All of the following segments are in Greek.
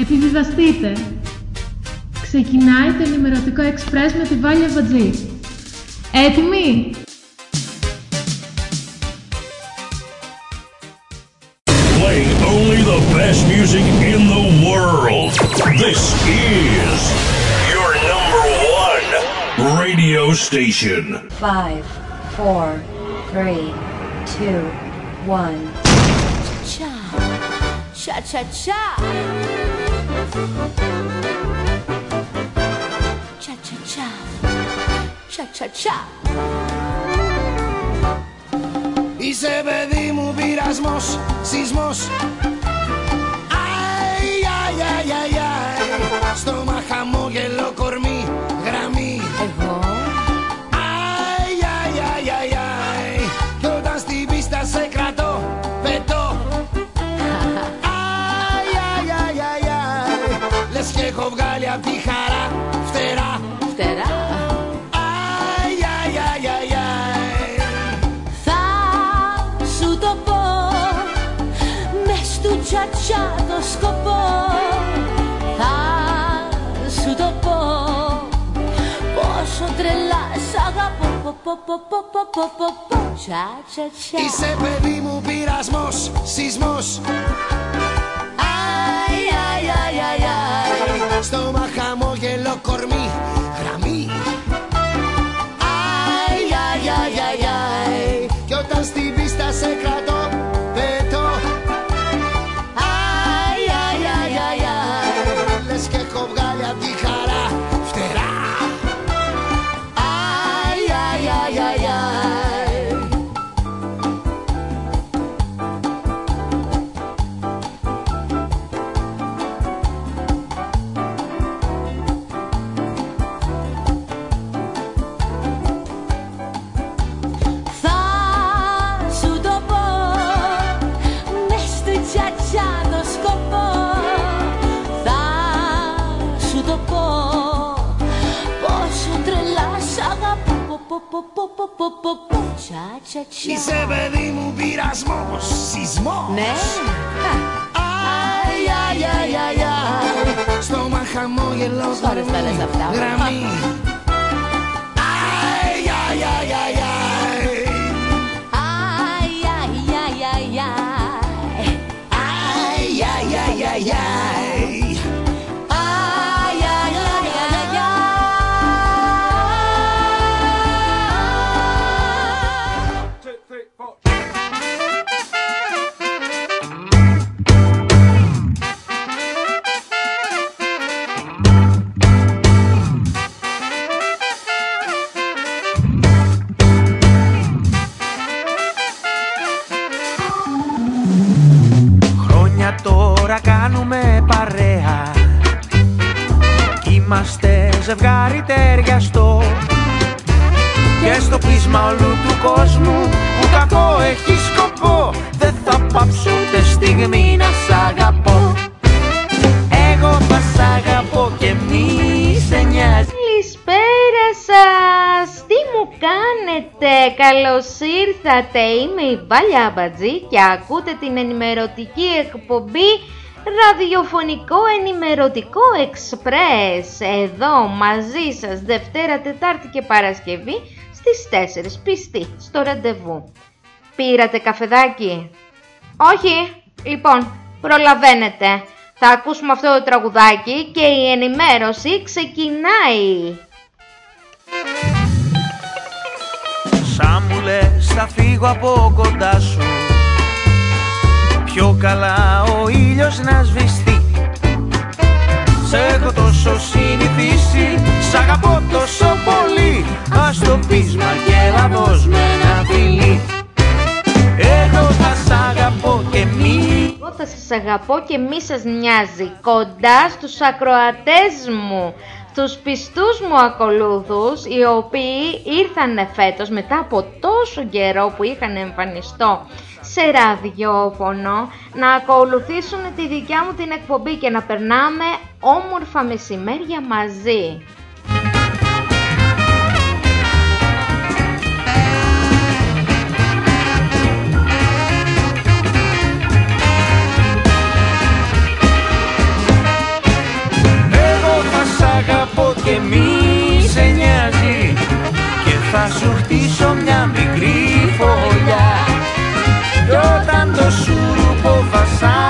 Επιβιβαστείτε! Ξεκινάει το ενημερωτικό εξπρές με τη Βάλια Βατζή. Έτοιμοι! Playing only the best music in the world. This is your number one radio station. Five, four, three, two, one. Cha, cha, cha, cha. Cha, cha, cha. Cha, cha, cha. Είσαι παιδί μου πειρασμός, σεισμός Αι, αι, αι, αι, αι Στόμα χαμόγελο φτερά Φτερά. Αι, αι, αι, αι, αι Θα σου το πω Μες του τσατσά το σκοπό Θα σου το πω Πόσο τρελά σ' αγαπώ πο, πο, πο, πο, πο, πο, πο, πο. Τσα, τσα, τσα. Είσαι παιδί μου πειρασμός, σεισμός Στόμα χαμόγελο κορμί, γραμμή Αι, αι, αι, αι, αι. Κι όταν στην πίστα σε κρατώ, Καλώς ήρθατε! Είμαι η Βάλια Αμπατζή και ακούτε την ενημερωτική εκπομπή Ραδιοφωνικό Ενημερωτικό Εξπρές Εδώ μαζί σας Δευτέρα, Τετάρτη και Παρασκευή στις 4 πιστή στο ραντεβού Πήρατε καφεδάκι; Όχι; Λοιπόν, προλαβαίνετε θα ακούσουμε αυτό το τραγουδάκι και η ενημέρωση ξεκινάει. Λες θα φύγω από κοντά σου. Πιο καλά ο ήλιος να σβηστεί. Σ' έχω τόσο συνηθίσει Σ' αγαπώ τόσο πολύ. Ας το πεις μα και έλα δώσ' με ένα φιλί. Εγώ θα σ' αγαπώ και μη. Εγώ θα σας αγαπώ και μη σας νοιάζει. Κοντά στους ακροατές μου, στους πιστούς μου ακολούθους οι οποίοι ήρθαν φέτος μετά από τόσο καιρό που είχαν εμφανιστώ σε ραδιόφωνο να ακολουθήσουν τη δικιά μου την εκπομπή και να περνάμε όμορφα μεσημέρια μαζί. και μη σε νοιάζει. Και θα σου χτίσω μια μικρή φωλιά. Όταν το σου βασά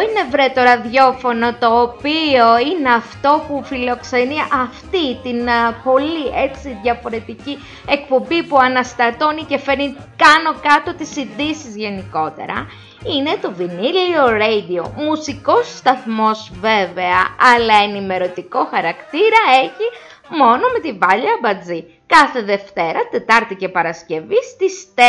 είναι βρε το ραδιόφωνο το οποίο είναι αυτό που φιλοξενεί αυτή την πολύ έτσι διαφορετική εκπομπή που αναστατώνει και φέρνει κάνω κάτω τις ειδήσεις γενικότερα είναι το Vinyl Radio, μουσικός σταθμός βέβαια, αλλά ενημερωτικό χαρακτήρα έχει μόνο με τη Βάλια Μπατζή, κάθε Δευτέρα, Τετάρτη και Παρασκευή στις 4.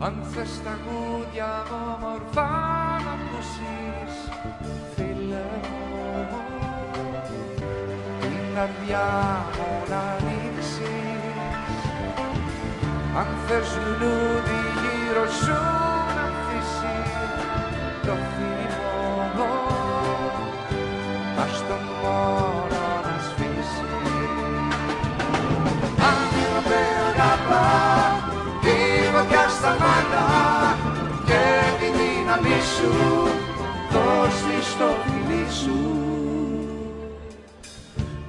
Αν θες τραγούδια όμορφα να ακούσεις φίλε μου την καρδιά μου να ανοίξεις. Αν θες λουλούδι γύρω σου να αφήσεις το θυμό ας τον μόνο δύναμη σου δώσ' τη στο φιλί σου.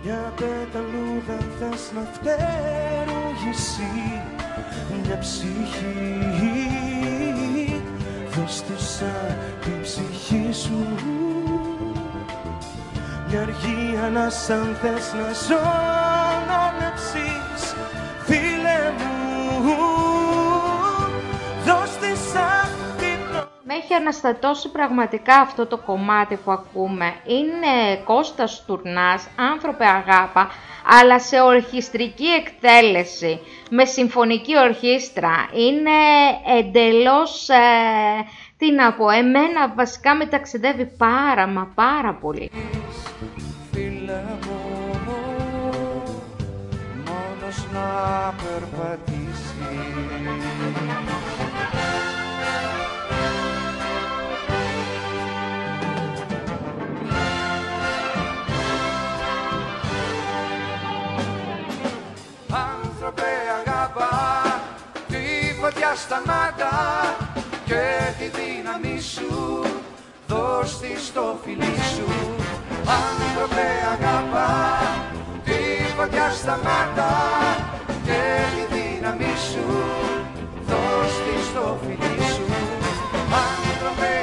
Μια πεταλούδα θες να φτερουγήσει μια ψυχή. Δώσ' τη σαν την ψυχή σου. Μια αργή ανάσα αν θες να ζώνονεψεις έχει αναστατώσει πραγματικά αυτό το κομμάτι που ακούμε. Είναι Κώστας Τουρνάς, άνθρωπε αγάπα, αλλά σε ορχιστρική εκτέλεση, με συμφωνική ορχήστρα. Είναι εντελώς, ε, τι να πω, εμένα βασικά με ταξιδεύει πάρα μα πάρα πολύ. φίλε μου μόνος να περπατήσεις φωτιά σταμάτα και τη δύναμη σου. Δώσ' τη στο φιλί σου. Άνθρωπε αγάπα τη φωτιά σταμάτα και τη δύναμη σου. Δώσ' τη στο φιλί σου. Άνθρωπε αγάπα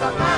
φωτιά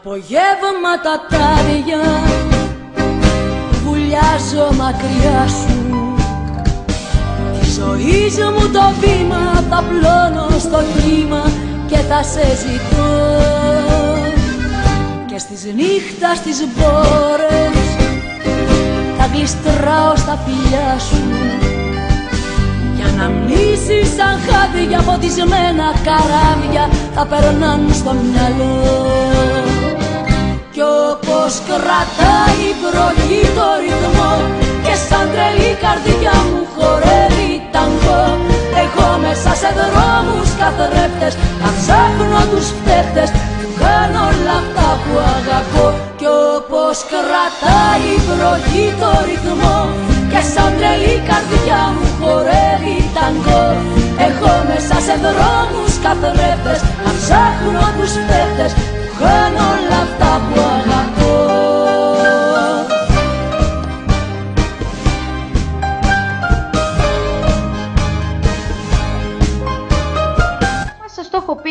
απογεύματα τα άδεια βουλιάζω μακριά σου. Τη ζωή μου το βήμα τα πλώνω στο κλίμα και θα σε ζητώ. Και στις νύχτα στις μπόρες θα γλιστράω στα φιλιά σου. Για να μνήσεις σαν χάδια φωτισμένα καράβια θα περνάν στο μυαλό. κι όπως κρατάει η βροχή το ρυθμό και σαν τρελή καρδιά μου χορεύει ταγκό. Εγώ μέσα σε δρόμους καθρέφτες να ψάχνω τους παίχτες που κάνω όλα αυτά που αγαπώ. Κι όπως κρατάει η βροχή το ρυθμό και σαν τρελή καρδιά μου χορεύει ταγκό. Εγώ μέσα σε δρόμους καθρέφτες να ψάχνω τους παίχτες που κάνω όλα αυτά που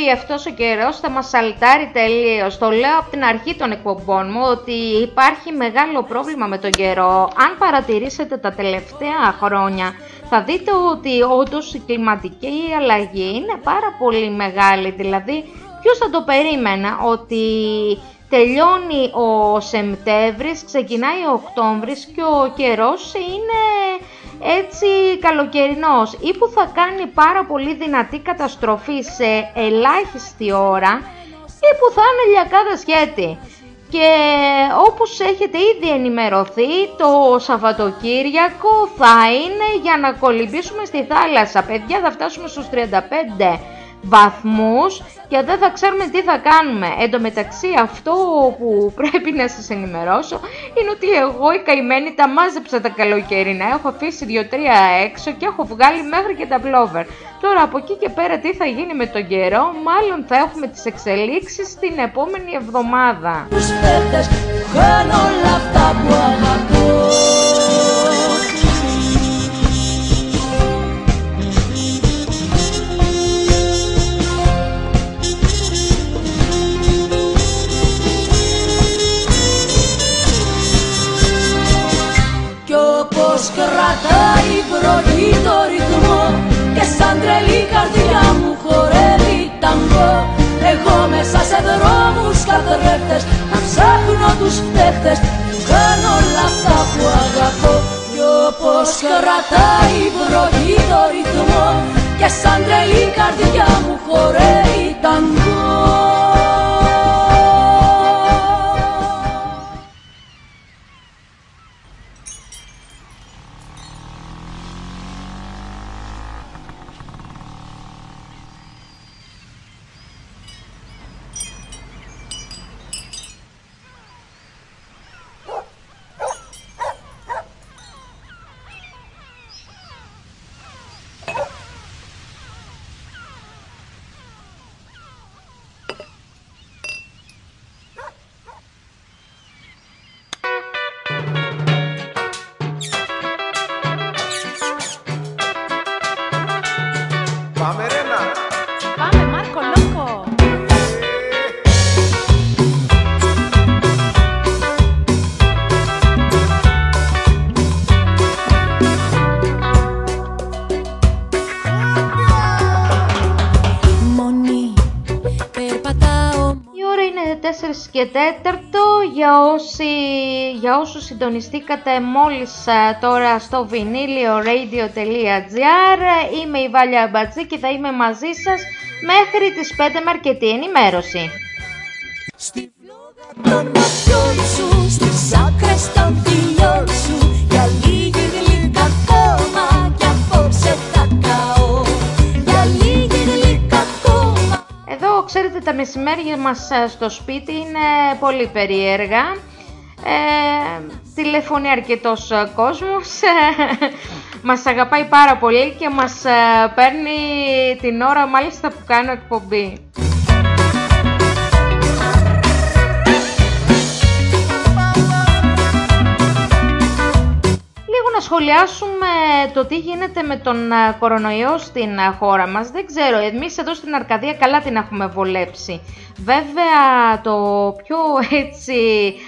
έχω πει αυτός ο καιρός θα μας σαλτάρει τελείως. Το λέω από την αρχή των εκπομπών μου ότι υπάρχει μεγάλο πρόβλημα με τον καιρό. Αν παρατηρήσετε τα τελευταία χρόνια θα δείτε ότι όντως η κλιματική αλλαγή είναι πάρα πολύ μεγάλη. Δηλαδή ποιος θα το περίμενα ότι τελειώνει ο Σεπτέμβρης, ξεκινάει ο Οκτώβρης και ο καιρός είναι έτσι καλοκαιρινός ή που θα κάνει πάρα πολύ δυνατή καταστροφή σε ελάχιστη ώρα ή που θα είναι λιακάδα σχέτη. Και όπως έχετε ήδη ενημερωθεί, το Σαββατοκύριακο θα είναι για να κολυμπήσουμε στη θάλασσα. Παιδιά, θα φτάσουμε στους 35 βαθμούς και δεν θα ξέρουμε τι θα κάνουμε. Εν τω μεταξύ αυτό που πρέπει να σας ενημερώσω είναι ότι εγώ η καημένη τα μάζεψα τα καλοκαίρινα. Έχω αφήσει 2-3 έξω και έχω βγάλει μέχρι και τα bloover. Τώρα από εκεί και πέρα τι θα γίνει με τον καιρό, μάλλον θα έχουμε τις εξελίξεις την επόμενη εβδομάδα. Πως κρατάει βροχή το ρυθμό και σαν τρελή καρδιά μου χορεύει ταγκό εγώ μέσα σε δρόμους καθρέφτες να ψάχνω τους φταίχτες που κάνω όλα αυτά που αγαπώ. Κι όπως κρατάει βροχή το ρυθμό και σαν τρελή καρδιά μου χορεύει ταγκό και τέταρτο για, όσοι, για όσους συντονιστήκατε μόλις ε, τώρα στο vinylioradio.gr είμαι η Βάλια Μπατζή και θα είμαι μαζί σας μέχρι τις 5 με αρκετή ενημέρωση. Στη των ματιών σου, στις άκρες των σου, για ξέρετε τα μεσημέρια μας ε, στο σπίτι είναι πολύ περίεργα. Ε, τηλεφωνεί αρκετός ε, κόσμος, ε, μας αγαπάει πάρα πολύ και μας παίρνει την ώρα μάλιστα που κάνω εκπομπή. Να σχολιάσουμε το τι γίνεται με τον κορονοϊό στην χώρα μας. Δεν ξέρω, εμείς εδώ στην Αρκαδία καλά την έχουμε βολέψει. Βέβαια το πιο έτσι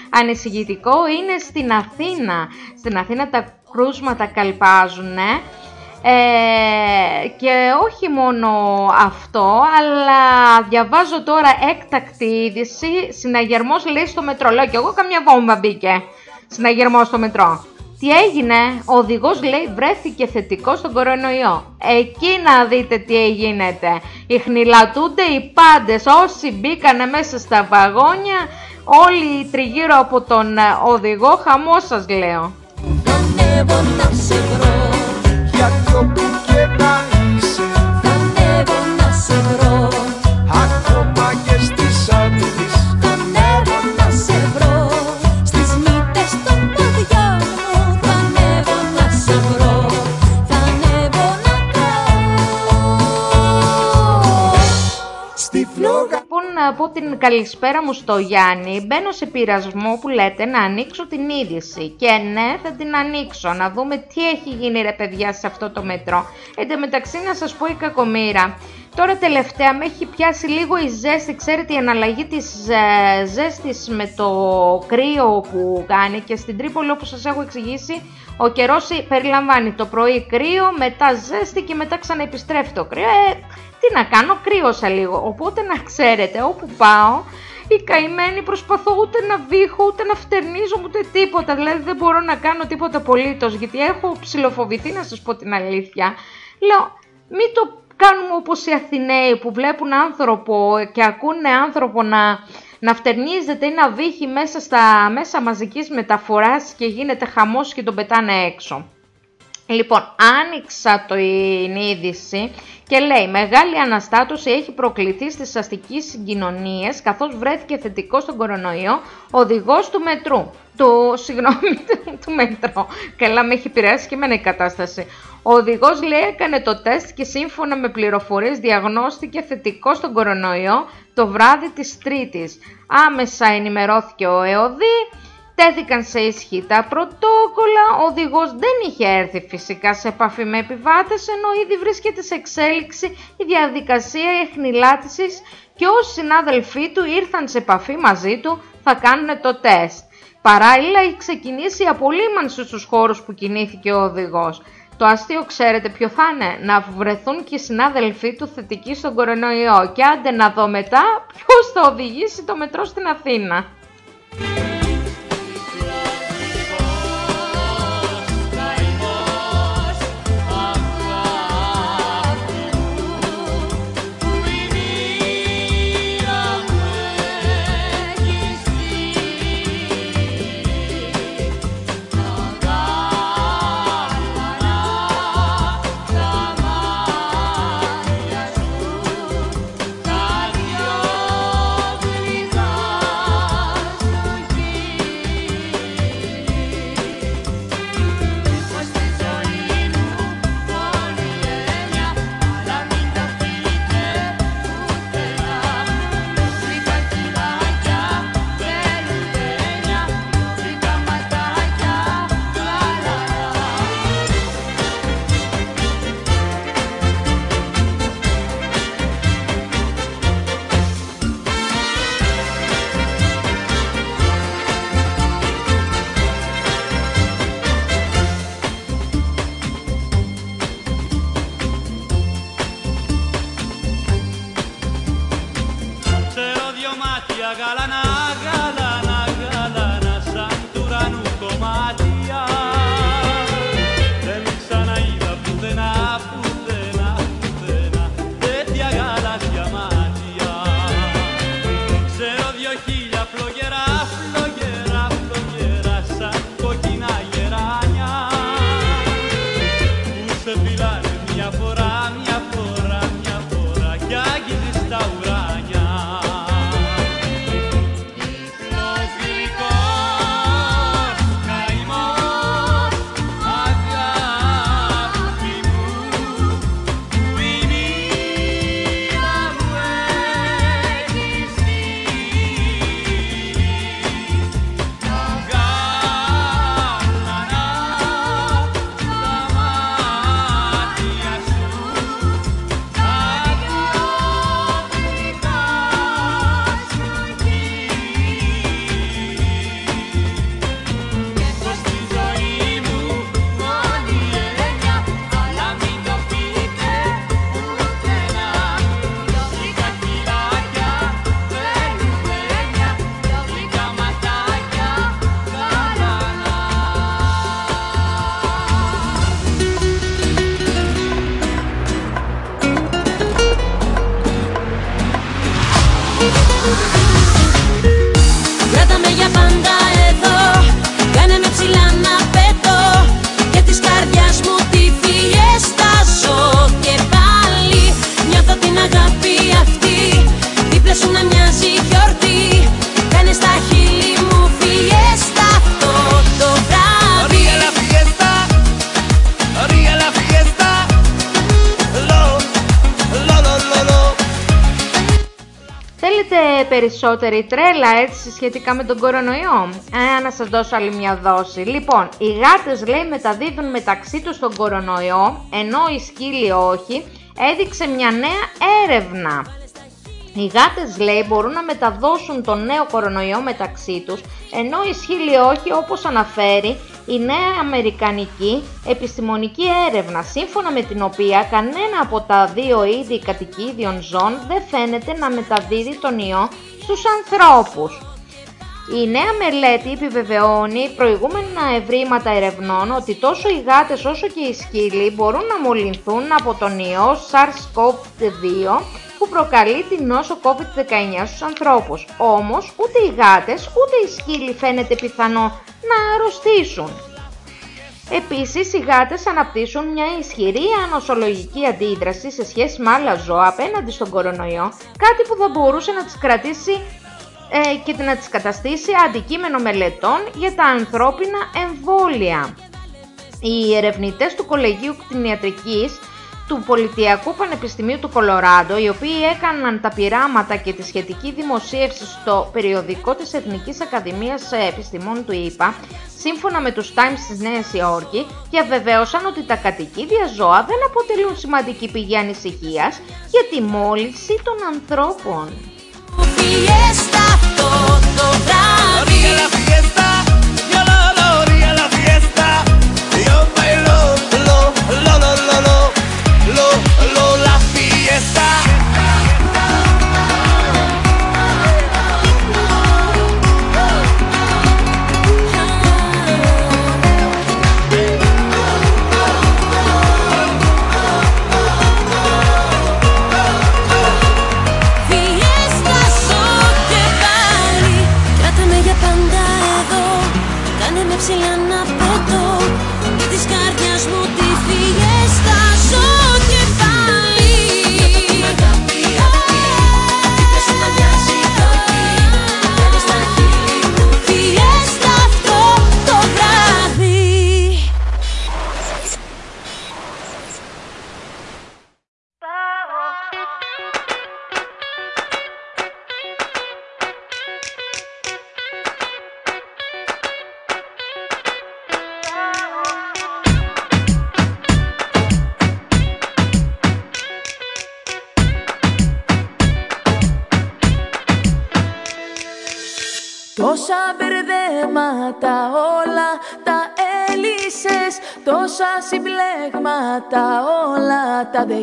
ανησυχητικό είναι στην Αθήνα. Στην Αθήνα τα κρούσματα καλπάζουν ε, και όχι μόνο αυτό, αλλά διαβάζω τώρα έκτακτη είδηση, συναγερμός λέει στο μετρό. Λέω και εγώ καμιά βόμβα μπήκε συναγερμός στο μετρό. Τι έγινε, ο οδηγός λέει βρέθηκε θετικός στον κορονοϊό. Εκεί να δείτε τι γίνεται. Ιχνηλατούνται οι πάντες, όσοι μπήκανε μέσα στα βαγόνια, όλοι τριγύρω από τον ε, οδηγό, χαμός σας λέω. Ανέβω να σε για και να είσαι. Ανέβω να σε βρω. Πω την καλησπέρα μου στο Γιάννη. Μπαίνω σε πειρασμό που λέτε να ανοίξω την είδηση. Και ναι, θα την ανοίξω. Να δούμε τι έχει γίνει ρε παιδιά σε αυτό το μετρό. Εν τω μεταξύ να σας πω η κακομήρα. Τώρα τελευταία με έχει πιάσει λίγο η ζέστη, ξέρετε η αναλλαγή της ε, ζέστης με το κρύο που κάνει και στην Τρίπολη όπως σας έχω εξηγήσει ο καιρός περιλαμβάνει το πρωί κρύο, μετά ζέστη και μετά ξαναεπιστρέφει το κρύο. Ε, τι να κάνω, κρύωσα λίγο. Οπότε να ξέρετε, όπου πάω, η καημένη προσπαθώ ούτε να βήχω, ούτε να φτερνίζω, ούτε τίποτα. Δηλαδή δεν μπορώ να κάνω τίποτα απολύτως, γιατί έχω ψηλοφοβηθεί να σας πω την αλήθεια. Λέω, μην το κάνουμε όπως οι Αθηναίοι που βλέπουν άνθρωπο και ακούνε άνθρωπο να, να φτερνίζεται ή να βύχει μέσα στα μέσα μαζικής μεταφοράς και γίνεται χαμός και τον πετάνε έξω. Λοιπόν, άνοιξα το είδηση και λέει «Μεγάλη αναστάτωση έχει προκληθεί στις αστικές συγκοινωνίες καθώς βρέθηκε θετικός στον κορονοϊό οδηγός του μετρού». Του, συγγνώμη, του, του μετρό. Καλά, με έχει επηρεάσει και εμένα η κατάσταση. Ο οδηγός λέει έκανε το τεστ και σύμφωνα με πληροφορίες διαγνώστηκε θετικός στον κορονοϊό το βράδυ της Τρίτης. Άμεσα ενημερώθηκε ο ΕΟΔΗ Τέθηκαν σε ισχύ τα πρωτόκολλα, ο οδηγός δεν είχε έρθει φυσικά σε επαφή με επιβάτες, ενώ ήδη βρίσκεται σε εξέλιξη η διαδικασία εχνηλάτησης και όσοι συνάδελφοί του ήρθαν σε επαφή μαζί του θα κάνουν το τεστ. Παράλληλα έχει ξεκινήσει η απολύμανση στους χώρους που κινήθηκε ο οδηγός. Το αστείο ξέρετε ποιο θα είναι, να βρεθούν και οι συνάδελφοί του θετικοί στον κορονοϊό και άντε να δω μετά ποιος θα οδηγήσει το μετρό στην Αθήνα. galana. Περισσότερη τρέλα έτσι σχετικά με τον κορονοϊό. Ε, να σας δώσω άλλη μια δόση. Λοιπόν, οι γάτες λέει μεταδίδουν μεταξύ τους τον κορονοϊό, ενώ οι σκύλοι όχι, έδειξε μια νέα έρευνα. Οι γάτες λέει μπορούν να μεταδώσουν τον νέο κορονοϊό μεταξύ τους, ενώ οι σκύλοι όχι όπως αναφέρει η νέα αμερικανική επιστημονική έρευνα, σύμφωνα με την οποία κανένα από τα δύο είδη κατοικίδιων ζώων δεν φαίνεται να μεταδίδει τον ιό στους ανθρώπους. Η νέα μελέτη επιβεβαιώνει προηγούμενα ευρήματα ερευνών ότι τόσο οι γάτες όσο και οι σκύλοι μπορούν να μολυνθούν από τον ιό SARS-CoV-2 που προκαλεί την νόσο COVID-19 στους ανθρώπους. Όμως ούτε οι γάτες ούτε οι σκύλοι φαίνεται πιθανό να αρρωστήσουν. Επίσης, οι γάτες αναπτύσσουν μια ισχυρή ανοσολογική αντίδραση σε σχέση με άλλα ζώα απέναντι στον κορονοϊό, κάτι που θα μπορούσε να τις κρατήσει ε, και να τις καταστήσει αντικείμενο μελετών για τα ανθρώπινα εμβόλια. Οι ερευνητές του Κολεγίου Κτηνιατρικής του Πολιτιακού Πανεπιστημίου του Κολοράντο, οι οποίοι έκαναν τα πειράματα και τη σχετική δημοσίευση στο περιοδικό της Εθνικής Ακαδημίας Επιστημών του ΙΠΑ, σύμφωνα με τους Times της Νέας Υόρκη, διαβεβαίωσαν ότι τα κατοικίδια ζώα δεν αποτελούν σημαντική πηγή ανησυχίας για τη μόλυνση των ανθρώπων. Τα δε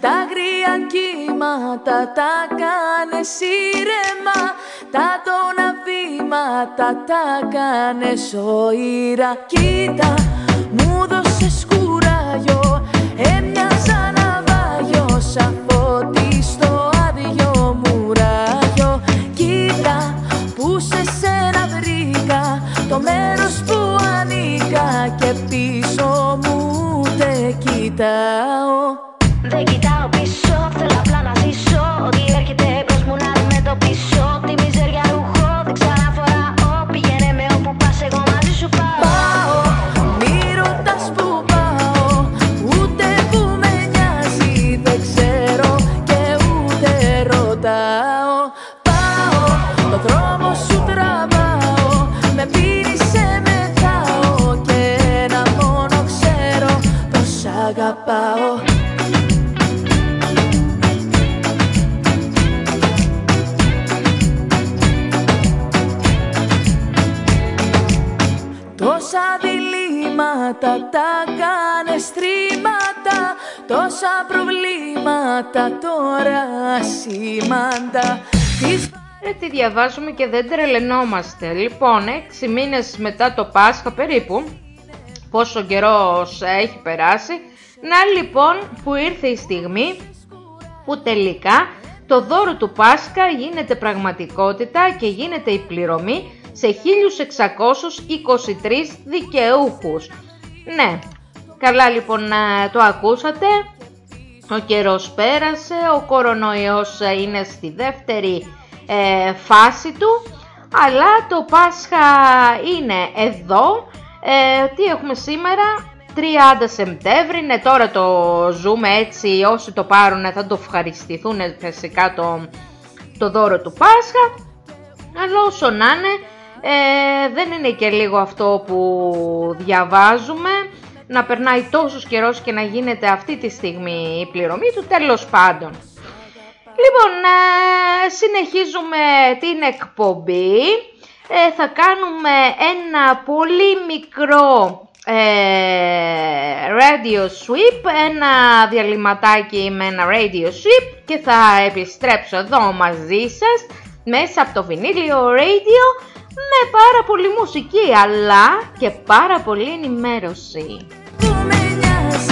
Τα αγρία κύματα τα κάνες ήρεμα. Τα τόνα βήματα τα κάνες σοήρα Κοίτα μου δώσες κουράγιο. Έμοιαζα δεν κοιτάω Ε, τι διαβάζουμε και δεν τρελαινόμαστε. Λοιπόν, 6 μήνες μετά το Πάσχα περίπου, πόσο καιρός έχει περάσει, να λοιπόν που ήρθε η στιγμή που τελικά το δώρο του Πάσχα γίνεται πραγματικότητα και γίνεται η πληρωμή σε 1623 δικαιούχους. Ναι, καλά λοιπόν να το ακούσατε. Ο καιρός πέρασε, ο κορονοϊός είναι στη δεύτερη ε, φάση του, αλλά το Πάσχα είναι εδώ. Ε, τι έχουμε σήμερα, 30 Σεπτέμβρη, ναι τώρα το ζούμε έτσι, όσοι το πάρουν θα το ευχαριστηθούν φυσικά το, στο δώρο του Πάσχα, αλλά όσο να είναι, ε, δεν είναι και λίγο αυτό που διαβάζουμε, να περνάει τόσος καιρός και να γίνεται αυτή τη στιγμή η πληρωμή του, τέλος πάντων. Λοιπόν, ε, συνεχίζουμε την εκπομπή. Ε, θα κάνουμε ένα πολύ μικρό ε, radio sweep, ένα διαλυματάκι με ένα radio sweep και θα επιστρέψω εδώ μαζί σας μέσα από το βινίλιο radio με πάρα πολύ μουσική αλλά και πάρα πολύ ενημέρωση. αγαπάω The moment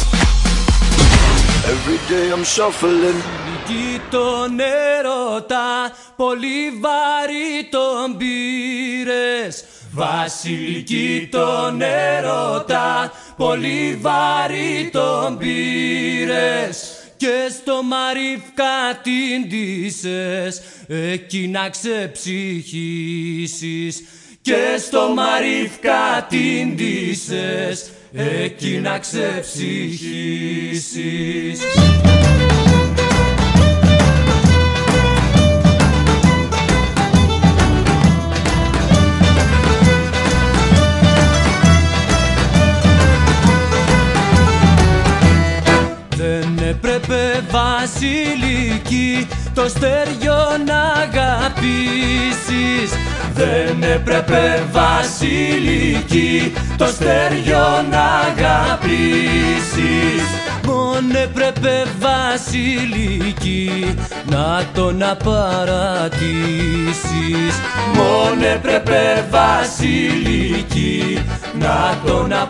Every day I'm shuffling. Κι τον έρωτα πολύ βαρύ τον πήρες. Βασιλική τον έρωτα πολύ βαρύ τον πήρες. Και στο μαρίφκα την ντύσες εκεί να ξεψυχήσεις. Και στο μαρίφκα την ντύσες εκεί να ξεψυχήσεις. Δεν έπρεπε βασιλική το στεριό να αγαπήσεις Δεν έπρεπε βασιλική το στεριό να αγαπήσεις. Μόνο έπρεπε βασιλική να το να παρατήσεις Μόνο έπρεπε βασιλική να το να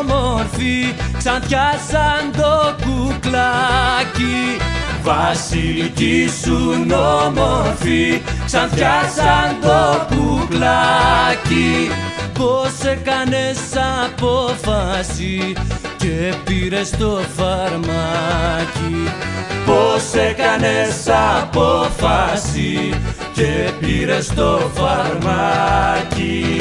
όμορφη Ξανθιά σαν το κουκλάκι. Βασιλική σου όμορφη Ξανθιά σαν το κουκλάκι. Πώς έκανες απόφαση και πήρες το φαρμάκι; Πώς έκανες απόφαση και πήρες το φαρμάκι;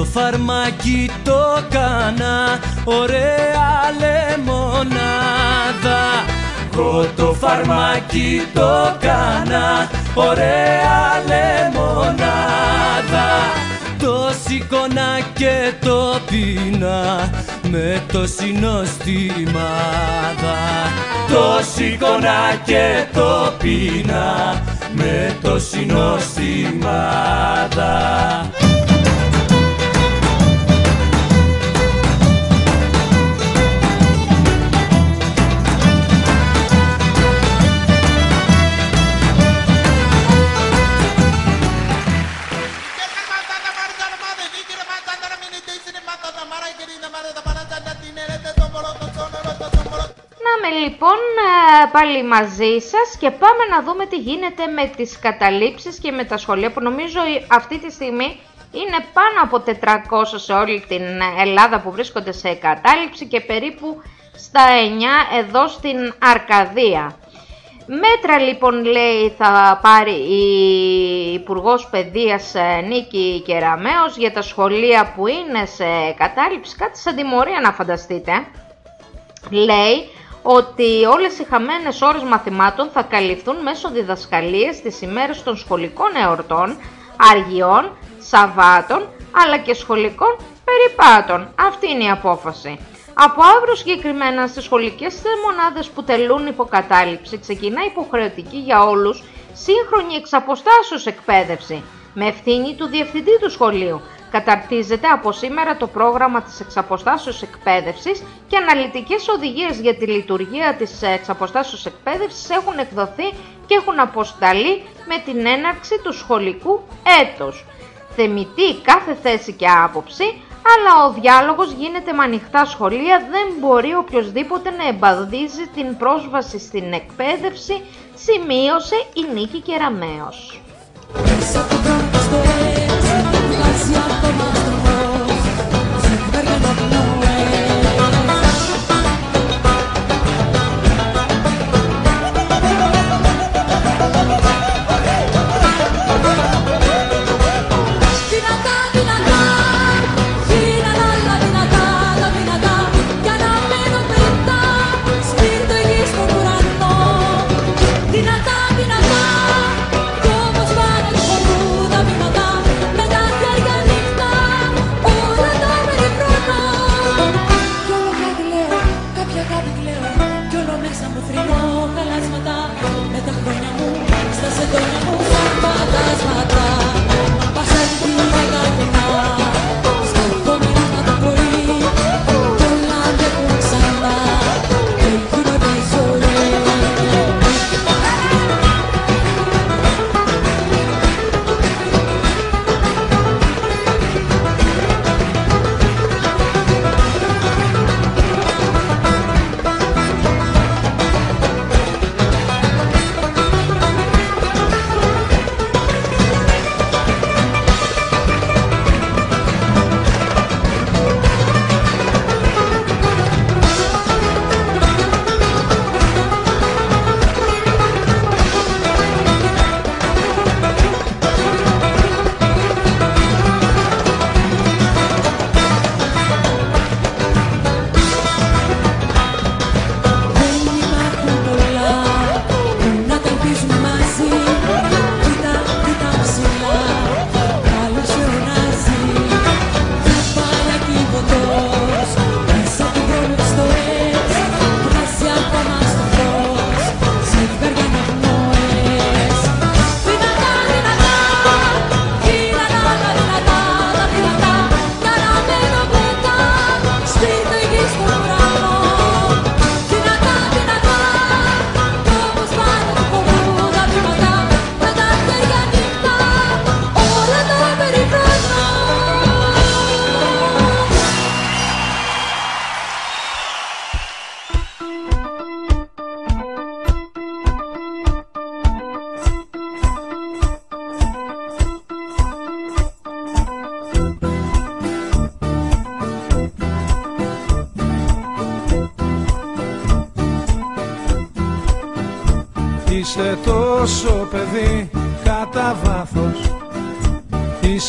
Το φαρμάκι το κάνα ωραία λεμονάδα. Εγώ το φαρμάκι το κάνα ωραία λεμονάδα. Το σηκώνα και το πίνα με το συνοστιμάδα. Το σηκώνα και το πίνα με το συνοστιμάδα πάλι μαζί σας και πάμε να δούμε τι γίνεται με τις καταλήψεις και με τα σχολεία που νομίζω η- αυτή τη στιγμή είναι πάνω από 400 σε όλη την Ελλάδα που βρίσκονται σε κατάληψη και περίπου στα 9 εδώ στην Αρκαδία. Μέτρα λοιπόν λέει θα πάρει η Υπουργός Παιδείας ε, Νίκη Κεραμέως για τα σχολεία που είναι σε κατάληψη, κάτι σαν τιμωρία να φανταστείτε. Λέει ότι όλες οι χαμένες ώρες μαθημάτων θα καλυφθούν μέσω διδασκαλίες τις ημέρες των σχολικών εορτών, αργιών, Σαββάτων, αλλά και σχολικών περιπάτων. Αυτή είναι η απόφαση. Από αύριο συγκεκριμένα στις σχολικές μονάδες που τελούν υποκατάληψη ξεκινά υποχρεωτική για όλους σύγχρονη εξαποστάσεως εκπαίδευση με ευθύνη του διευθυντή του σχολείου. Καταρτίζεται από σήμερα το πρόγραμμα της εξαποστάσεως εκπαίδευσης και αναλυτικές οδηγίες για τη λειτουργία της εξαποστάσεως εκπαίδευσης έχουν εκδοθεί και έχουν αποσταλεί με την έναρξη του σχολικού έτους. Θεμητή κάθε θέση και άποψη, αλλά ο διάλογος γίνεται με ανοιχτά σχολεία, δεν μπορεί οποιοδήποτε να εμπαδίζει την πρόσβαση στην εκπαίδευση, σημείωσε η Νίκη Κεραμέως.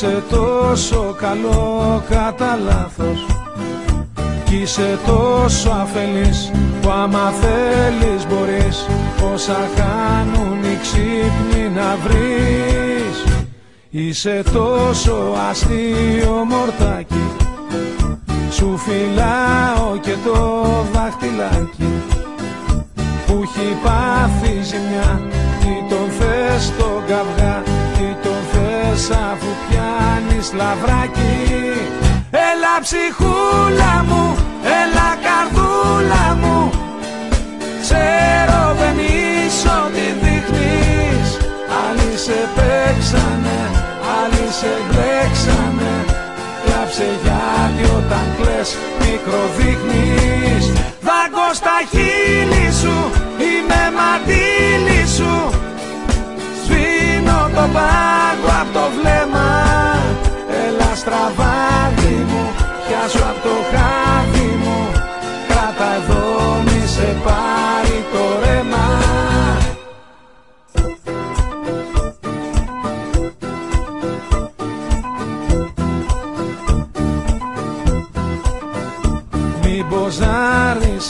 Είσαι τόσο καλό κατά λάθος. Κι είσαι τόσο αφελής που άμα θέλεις μπορείς Όσα κάνουν οι ξύπνοι να βρεις. Είσαι τόσο αστείο μορτάκι. Σου φυλάω και το δάχτυλάκι. Που έχει πάθει ζημιά Τι τον θες τον καυγά Τι τον θες αφού πιάνεις λαβράκι Έλα ψυχούλα μου Έλα καρδούλα μου. Ξέρω δεν είσαι ό,τι δείχνεις. Άλλοι σε παίξανε Άλλοι σε μπλέξανε Κλάψε γιατί όταν κλαις μικροδείχνεις. Δάγκω στα χείλη σου Είμαι μαντήλι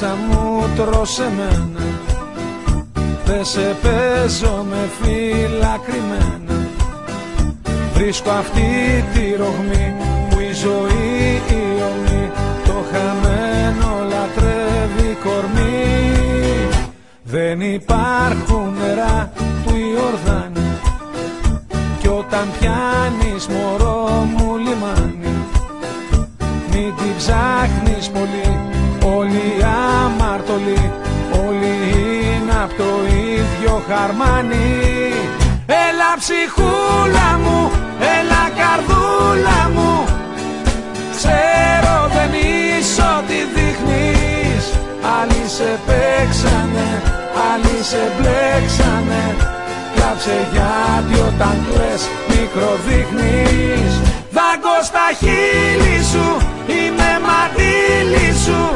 μέσα μου τρώσε εμένα. Δε σε παίζω με φύλλα κρυμμένα Βρίσκω αυτή τη ρογμή που η ζωή ιωνεί Το χαμένο λατρεύει κορμί Δεν υπάρχουν νερά του Ιορδάνη. Κι όταν πιάνεις μωρό μου λιμάνι Μην την ψάχνεις πολύ. Είναι απ' το ίδιο χαρμάνι. Έλα ψυχούλα μου, έλα καρδούλα μου. Ξέρω δεν είσαι ό,τι δείχνεις. Άλλοι σε παίξανε, άλλοι σε μπλέξανε. Κλάψε γιατί όταν κλαις μικροδείχνεις. Δάγκω στα χείλη σου, είμαι μαντήλι σου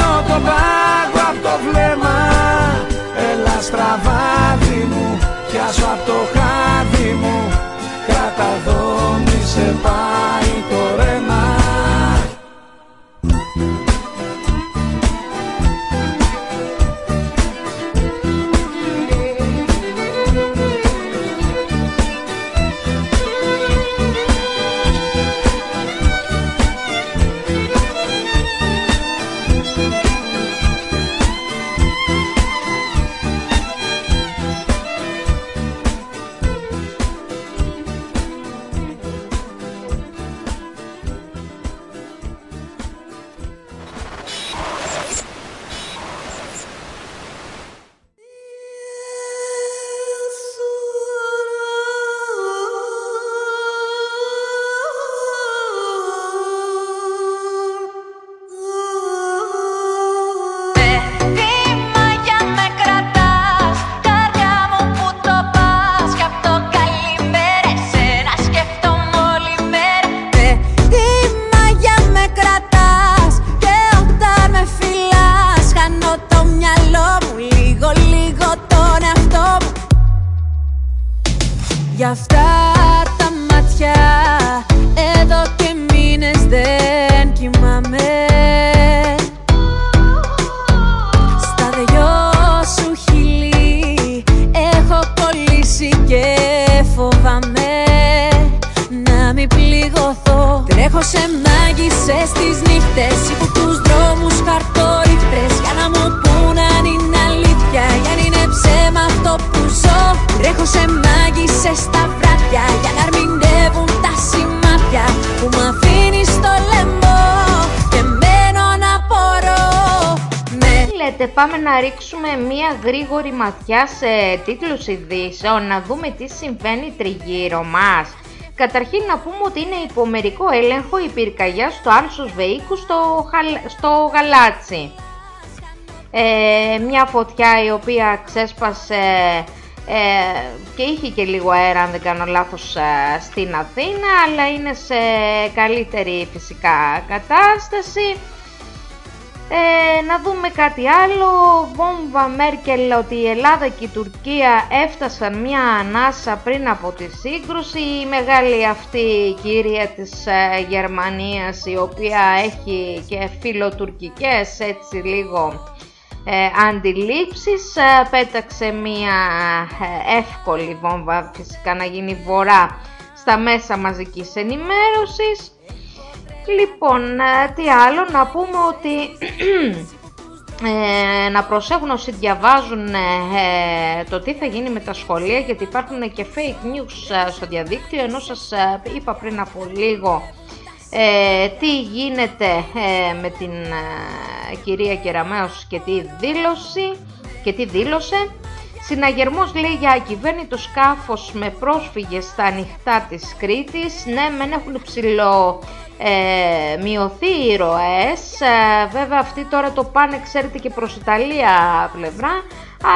Σβήνω το πάγο απ' το βλέμμα. Έλα στραβάδι μου, πιάσω απ' το χάδι μου. Κράτα εδώ μη σε πάει το ρέμα ματιά σε τίτλους ειδήσεων, να δούμε τι συμβαίνει τριγύρω μας. Καταρχήν να πούμε ότι είναι υπομερικό έλεγχο η πυρκαγιά στο Άλσος Βεϊκού στο, Χαλ- στο Γαλάτσι. Ε, μια φωτιά η οποία ξέσπασε ε, και είχε και λίγο αέρα αν δεν κάνω λάθος ε, στην Αθήνα αλλά είναι σε καλύτερη φυσικά κατάσταση. Ε, να δούμε κάτι άλλο. Βόμβα Μέρκελ ότι η Ελλάδα και η Τουρκία έφτασαν μια ανάσα πριν από τη σύγκρουση. Η μεγάλη αυτή κυρία της ε, Γερμανίας η οποία έχει και φιλοτουρκικές έτσι λίγο ε, αντιλήψεις ε, πέταξε μια ε, εύκολη βόμβα φυσικά να γίνει βορρά στα μέσα μαζικής ενημέρωσης Λοιπόν, ε, τι άλλο, να πούμε ότι ε, να προσέχουν όσοι διαβάζουν ε, ε, το τι θα γίνει με τα σχολεία γιατί υπάρχουν και fake news ε, στο διαδίκτυο ενώ σας ε, είπα πριν από λίγο ε, τι γίνεται ε, με την ε, κυρία Κεραμέως και τι δήλωση και τι δήλωσε Συναγερμός λέει για ακυβέρνητο σκάφος με πρόσφυγες στα ανοιχτά της Κρήτης. Ναι, μεν έχουν ψηλό ε, μειωθεί οι ροές. Ε, βέβαια αυτοί τώρα το πάνε, ξέρετε, και προς Ιταλία πλευρά.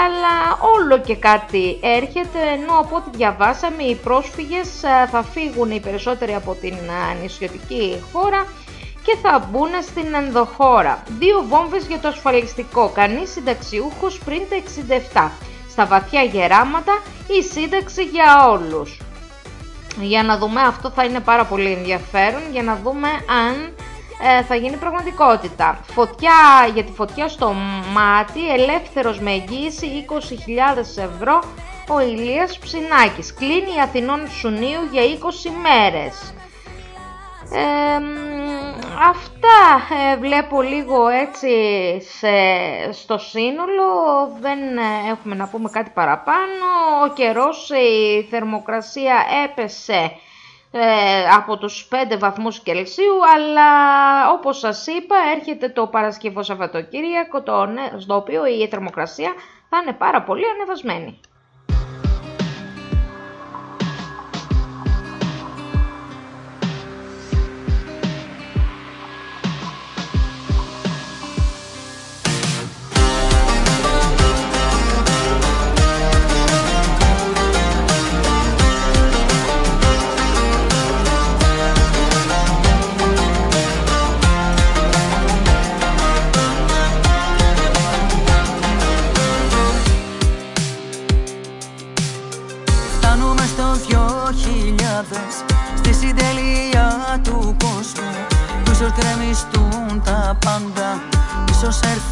Αλλά όλο και κάτι έρχεται, ενώ από ό,τι διαβάσαμε οι πρόσφυγες ε, θα φύγουν οι περισσότεροι από την ε, νησιωτική χώρα και θα μπουν στην ενδοχώρα. Δύο βόμβες για το ασφαλιστικό, κανείς συνταξιούχος πριν τα 67. Στα βαθιά γεράματα η σύνταξη για όλους. Για να δούμε, αυτό θα είναι πάρα πολύ ενδιαφέρον, για να δούμε αν ε, θα γίνει πραγματικότητα. Φωτιά για τη φωτιά στο μάτι, ελεύθερος με εγγύηση 20.000 ευρώ, ο Ηλίας Ψινάκης. Κλείνει η Αθηνών Σουνίου για 20 μέρες. Ε, αυτά ε, βλέπω λίγο έτσι στο σύνολο, δεν ε, έχουμε να πούμε κάτι παραπάνω. Ο καιρός, η θερμοκρασία έπεσε από τους 5 βαθμούς Κελσίου, αλλά όπως σας είπα έρχεται το Παρασκευό Σαββατοκύριακο, το, στο οποίο η θερμοκρασία θα είναι πάρα πολύ ανεβασμένη.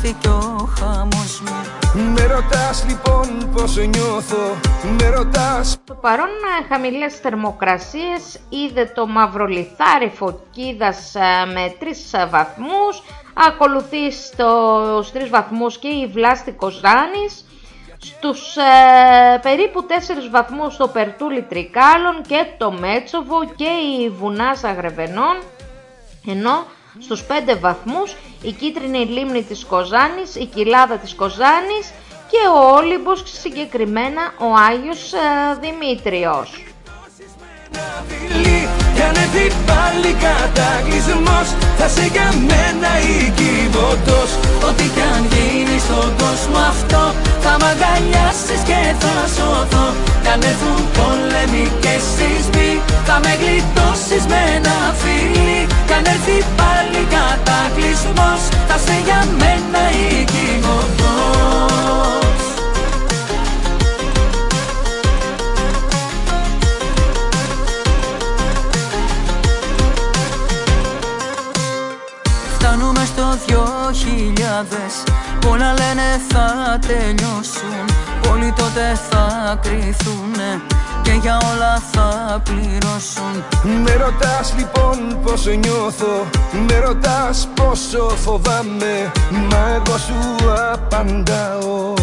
Ίσως έρθει κι ο χαμός μου. Με ρωτάς λοιπόν πως νιώθω. Με ρωτάς. Το παρόν χαμηλές θερμοκρασίες είδε το μαυρολιθάρι φωκίδας με 3 βαθμούς. Ακολουθεί στους 3 βαθμούς και η βλάστικος Ζάνης στους ε, περίπου 4 βαθμούς το Περτούλι Τρικάλων και το Μέτσοβο και η Βουνάς Αγρεβενών. Ενώ στους 5 βαθμούς η κίτρινη λίμνη της Κοζάνης, η κοιλάδα της Κοζάνης και ο Όλυμπος συγκεκριμένα ο Άγιος ε, Δημήτριος. Κι αν έρθει πάλι κατακλυσμός Θα σε για μένα οικειβωτός Ό,τι κι αν γίνει στον κόσμο αυτό Θα μ' αγκαλιάσεις και θα σωθώ. Κι αν έρθουν πόλεμοι και σεισμοί Θα με γλιτώσεις με ένα φίλι Κι αν έρθει πάλι κατακλυσμός Θα σε για μένα οικειβωτός δυο χιλιάδες Πολλά λένε θα τελειώσουν Όλοι τότε θα κρυθούνε και για όλα θα πληρώσουν. Με ρωτάς λοιπόν πως νιώθω Με ρωτάς πόσο φοβάμαι Μα εγώ σου απαντάω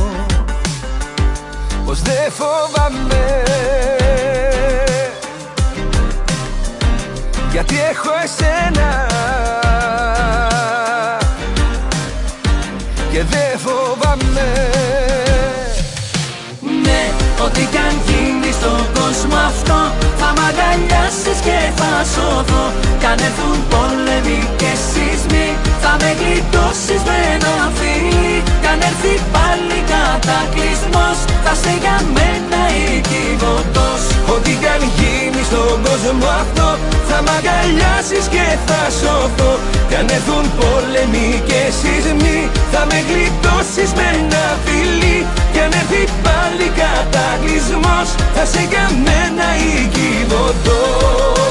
Πως δεν φοβάμαι. Γιατί έχω εσένα και δεν στον κόσμο αυτό. Θα μ' αγκαλιάσεις και θα σωθώ. Κι αν έρθουν πόλεμοι και σεισμοί Θα με γλιτώσεις με ένα φίλι Κι αν έρθει πάλι κατακλυσμός Θα σε για μένα οικειβωτός Ό,τι κι αν γίνει στον κόσμο αυτό Θα μ' αγκαλιάσεις και θα σωθώ. Κι αν έρθουν πόλεμοι και σεισμοί Θα με γλιτώσεις με ένα φιλί. Κι αν έρθει πάλι κατακλυσμός Θα σε για μένα οικειβωτός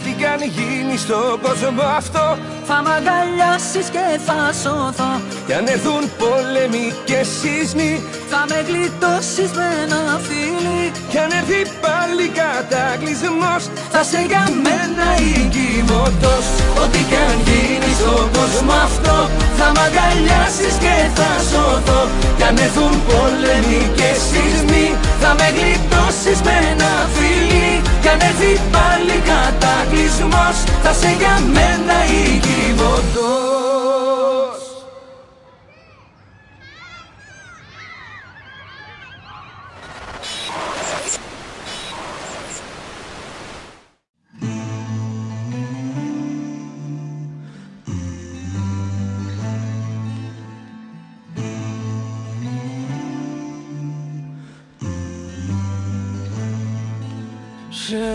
ό,τι κι αν γίνει στον κόσμο αυτό Θα μ' αγκαλιάσεις και θα σωθώ. Κι αν έρθουν πόλεμοι και σεισμοί Θα με γλιτώσεις με ένα φίλι. Κι αν έρθει πάλι κατακλυσμός Θα σε για μένα οικειβωτός Ό,τι κι αν γίνει στον κόσμο αυτό Θα μ' αγκαλιάσεις και θα σωθώ. Κι αν έρθουν πόλεμοι και σεισμοί Θα με γλιτώσεις με ένα φίλι Κι αν έρθει πάλι κατακλυσμός. Θα σε για μένα οικειβωτός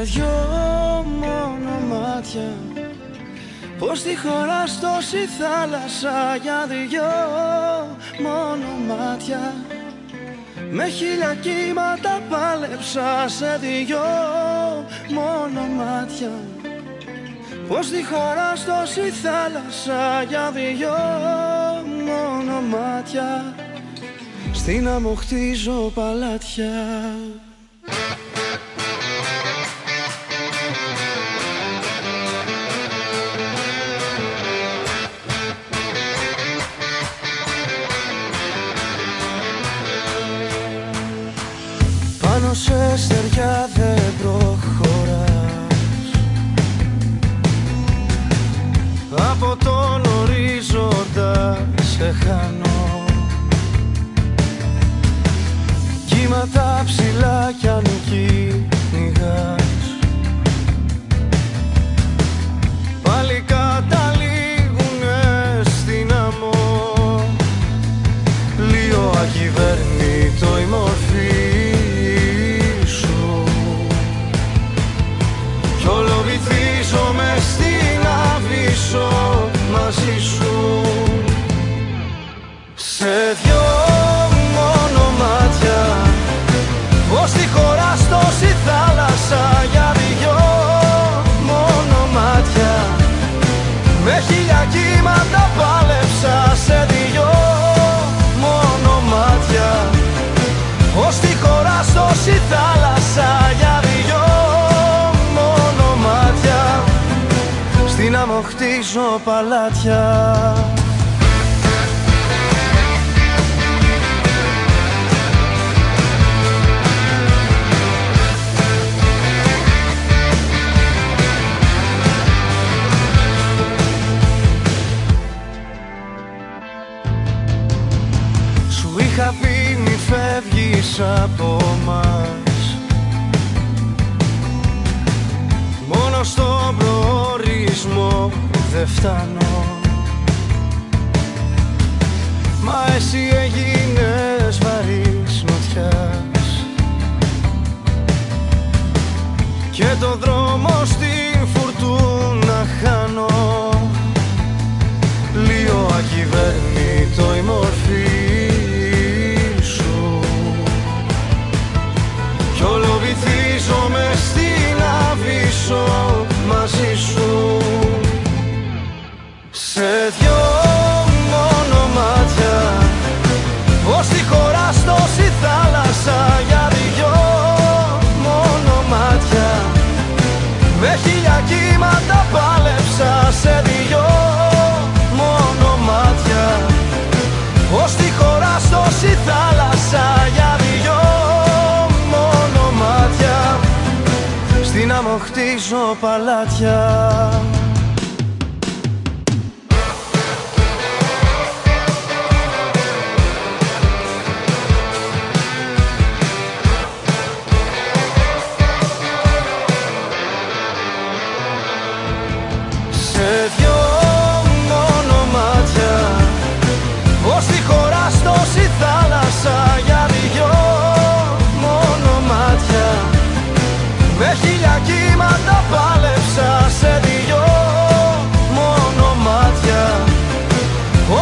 δυο μόνο μάτια. Πως τη χώρα τόση θάλασσα για δυο μόνο μάτια. Με χίλια κύματα πάλεψα σε δυο μόνο μάτια. Πως τη χώρα τόση θάλασσα για δυο μόνο μονομάτια Στην άμμο χτίζω παλάτια σε χάνω Κύματα ψηλά κι αν χτίζω παλάτια. Σου είχα πει μη φεύγεις από μας δεν φτάνω. Μα εσύ έγινες βαρύς νοτιάς Και το δρόμο χτίζω παλάτια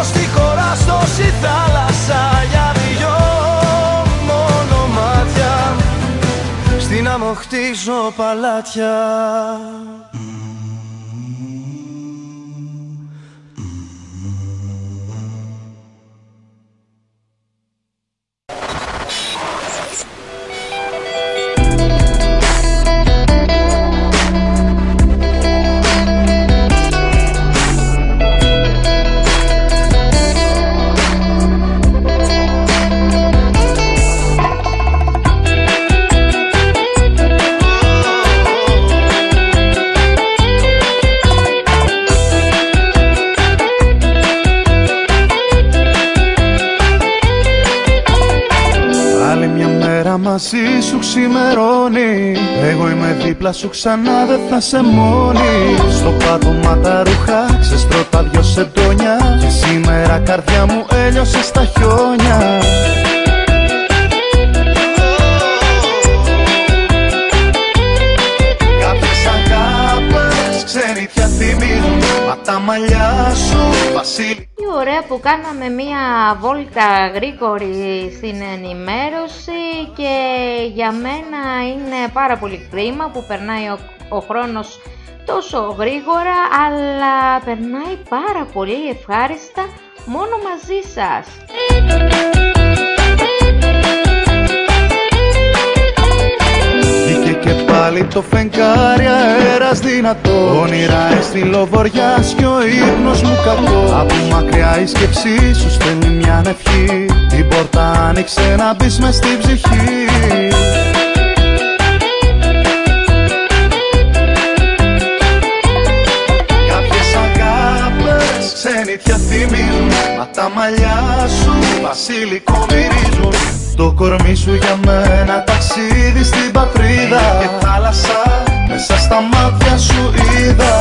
Ως τη χώρα στόση θάλασσα για δυο μόνο μάτια. Στην άμμο χτίζω παλάτια σου ξημερώνει. Εγώ είμαι δίπλα σου ξανά δεν θα σε μόνη. Στο πάτωμα τα ρούχα ξεστρώ τα δυο σεντόνια. Και σήμερα καρδιά μου έλειωσε στα χιόνια. Κάποιες αγάπες ξενιτιά θυμίζουν. Μα τα μαλλιά σου βασίλη Τι ωραία που κάναμε μία βόλτα γρήγορη στην ενημέρωση και για μένα είναι πάρα πολύ κρίμα που περνάει ο, ο χρόνος τόσο γρήγορα αλλά περνάει πάρα πολύ ευχάριστα μόνο μαζί σας. Πάλι το φεγγάρι αέρας δυνατό. Όνειρα λοβοριάς και ο ύπνος μου κακό. Από μακριά η σκέψη σου στέλνει μια ευχή. Την πόρτα άνοιξε να μπεις μες στην ψυχή. Ξενιτιά θυμίζουν Μα τα μαλλιά σου βασίλικο μυρίζουν Το κορμί σου για μένα ταξίδι στην πατρίδα. Και θάλασσα μέσα στα μάτια σου είδα.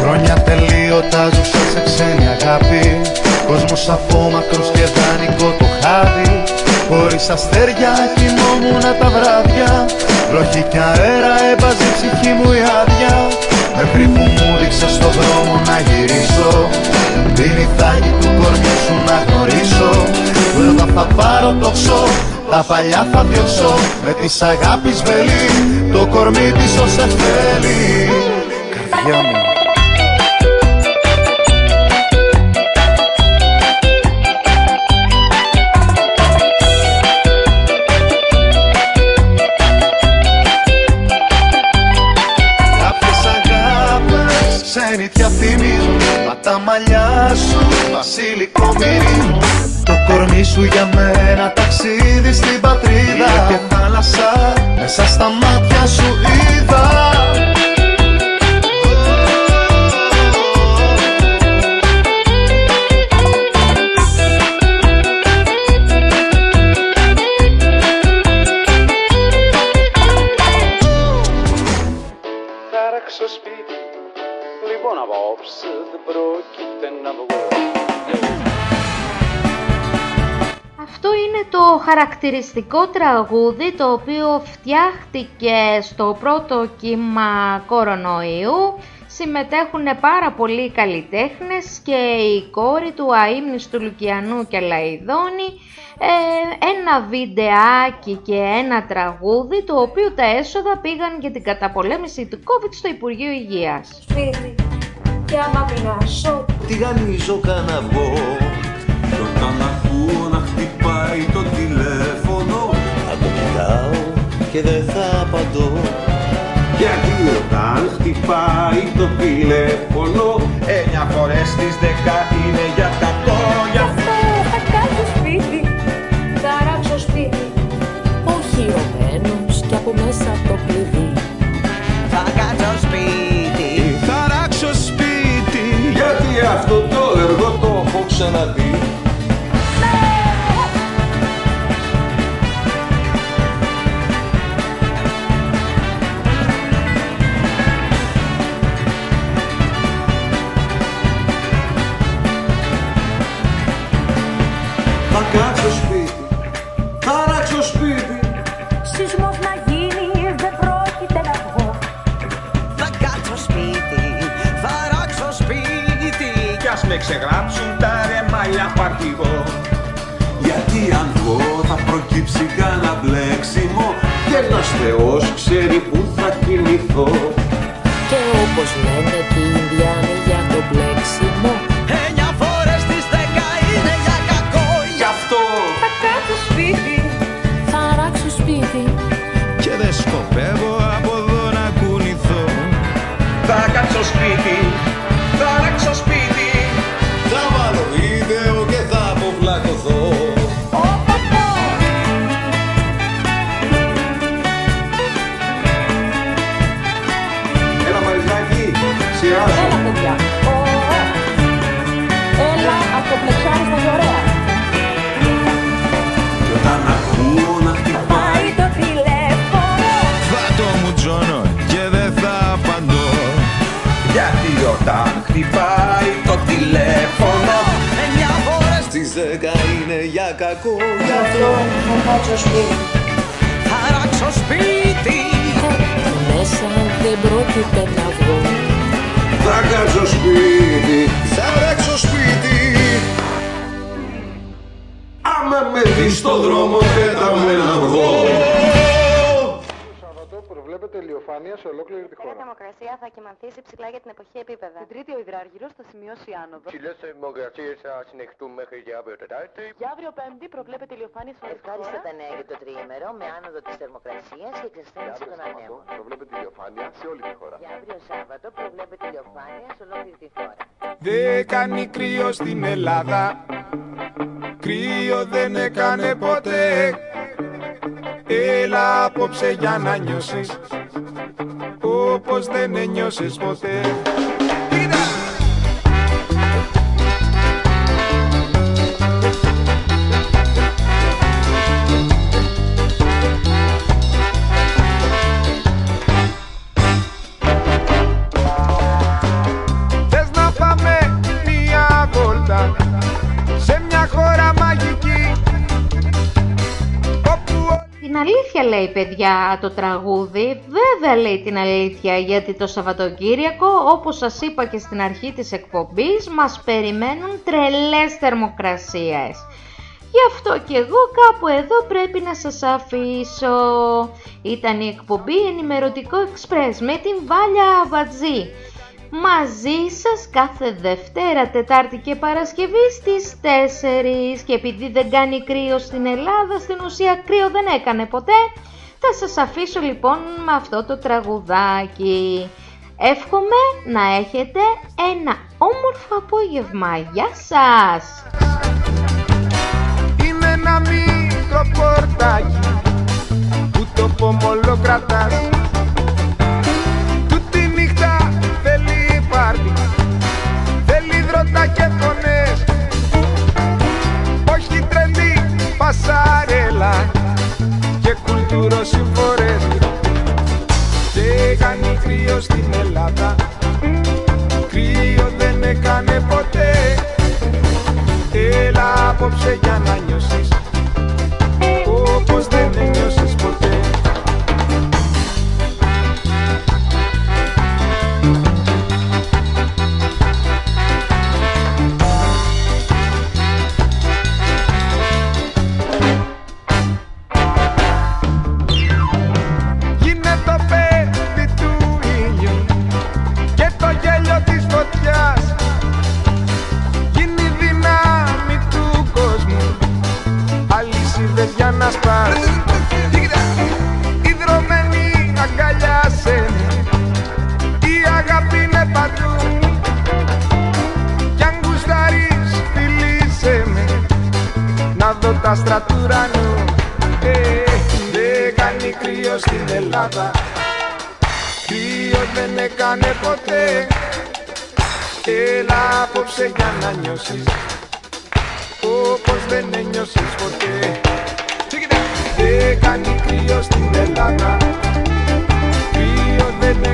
Χρόνια τελείωτα ζούσα σε ξένη αγάπη. Κόσμος αφόμακρος και δανεικό το χάδι. Χωρίς αστέρια κοιμόμουν τα βράδια. Βροχή και αέρα έβαζε η ψυχή μου η άδεια. Μέχρι που μου δείξα στο δρόμο να γυρίσω Την ηθάκη του κορμιού σου να γνωρίσω. Που θα πάρω το ξώ τα παλιά θα διώξω Με της αγάπης βελή Το κορμί της όσε θέλει. Καρδιά μου μαλλιά σου βασίλικο μυρίζουν Το κορμί σου για μένα ταξίδι στην πατρίδα. Και θάλασσα μέσα στα μάτια σου είδα χαρακτηριστικό τραγούδι το οποίο φτιάχτηκε στο πρώτο κύμα κορονοϊού. Συμμετέχουν πάρα πολλοί καλλιτέχνες και η κόρη του του Λουκιανού και Λαϊδόνη ε, ένα βιντεάκι και ένα τραγούδι το οποίο τα έσοδα πήγαν για την καταπολέμηση του COVID στο Υπουργείο Υγείας. Σπίτι και άμα πεινάσω τηγανίζω καναβό κι όταν ακούω να χτυπάει το τηλέφωνο. Θα το κοιτάω και δεν θα απαντώ. Γιατί όταν χτυπάει το τηλέφωνο Εννιά φορές στις δέκα είναι για κακό Γι' αυτό θα κάτσω σπίτι, θα ράξω σπίτι. Οχυρωμένος κι από μέσα το κλειδί. Θα κάτσω σπίτι, θα ράξω σπίτι Γιατί αυτό το έργο το έχω ξαναδεί ξέρει που θα κοιμηθώ. Και όπως λένε και οι Ινδιάνοι για το μπλέξιμο. Εννιά φορές τις δέκα είναι για κακό. Γι' αυτό. Θα κάτσω σπίτι, Θα ράξω σπίτι. Και δεν σκοπεύω από εδώ να κουνηθώ. Θα κάτσω σπίτι, φορές Στις δέκα είναι για κακό Γι' αυτό. Θα κάτσω σπίτι θα ράξω σπίτι. Μέσα δεν πρόκειται να βγω. Θα κάτσω σπίτι, θα ράξω σπίτι. Άμα με δεις στον δρόμο πέτα με να βγω. Σαββατό προβλέπεται ηλιοφόρο ηλιοφάνεια σε ολόκληρη τη Η χώρα. δημοκρασία θα κοιμανθήσει ψηλά για την εποχή επίπεδα. Την Τρίτη ο Ιδράργυρος θα σημειώσει άνοδο. Ψηλές δημοκρατίες θα συνεχιστούν μέχρι και αύριο Τετάρτη. Για αύριο Πέμπτη προβλέπεται ηλιοφάνεια σε όλη τη χώρα. Ευχάριστα τα νέα για το τριήμερο με άνοδο της θερμοκρασίας και εξασθένηση των ανέμων. Προβλέπεται ηλιοφάνεια σε όλη τη χώρα. Για αύριο Σάββατο προβλέπεται ηλιοφάνεια σε ολόκληρη τη χώρα. Δεν κάνει κρύο στην Ελλάδα Κρύο δεν έκανε ποτέ. Έλα απόψε για να νιώσεις Όπως δεν ένιωσες ποτέ Την αλήθεια λέει παιδιά το τραγούδι, βέβαια λέει την αλήθεια γιατί το Σαββατοκύριακο όπως σας είπα και στην αρχή της εκπομπής μας περιμένουν τρελές θερμοκρασίες. Γι' αυτό και εγώ κάπου εδώ πρέπει να σας αφήσω. Ήταν η εκπομπή Ενημερωτικό Εξπρές με την Βάλια Αβατζή. Μαζί σας κάθε Δευτέρα, Τετάρτη και Παρασκευή στις 4 και επειδή δεν κάνει κρύο στην Ελλάδα, στην ουσία κρύο δεν έκανε ποτέ, θα σας αφήσω λοιπόν με αυτό το τραγουδάκι. Εύχομαι να έχετε ένα όμορφο απόγευμα. Γεια σας! Είναι ένα μικρό πορτάκι Που το πομολό κρατάς κρύο στην Ελλάδα. Κρύο δεν έκανε ποτέ. Έλα απόψε για να νιώσεις Έλα απόψε για να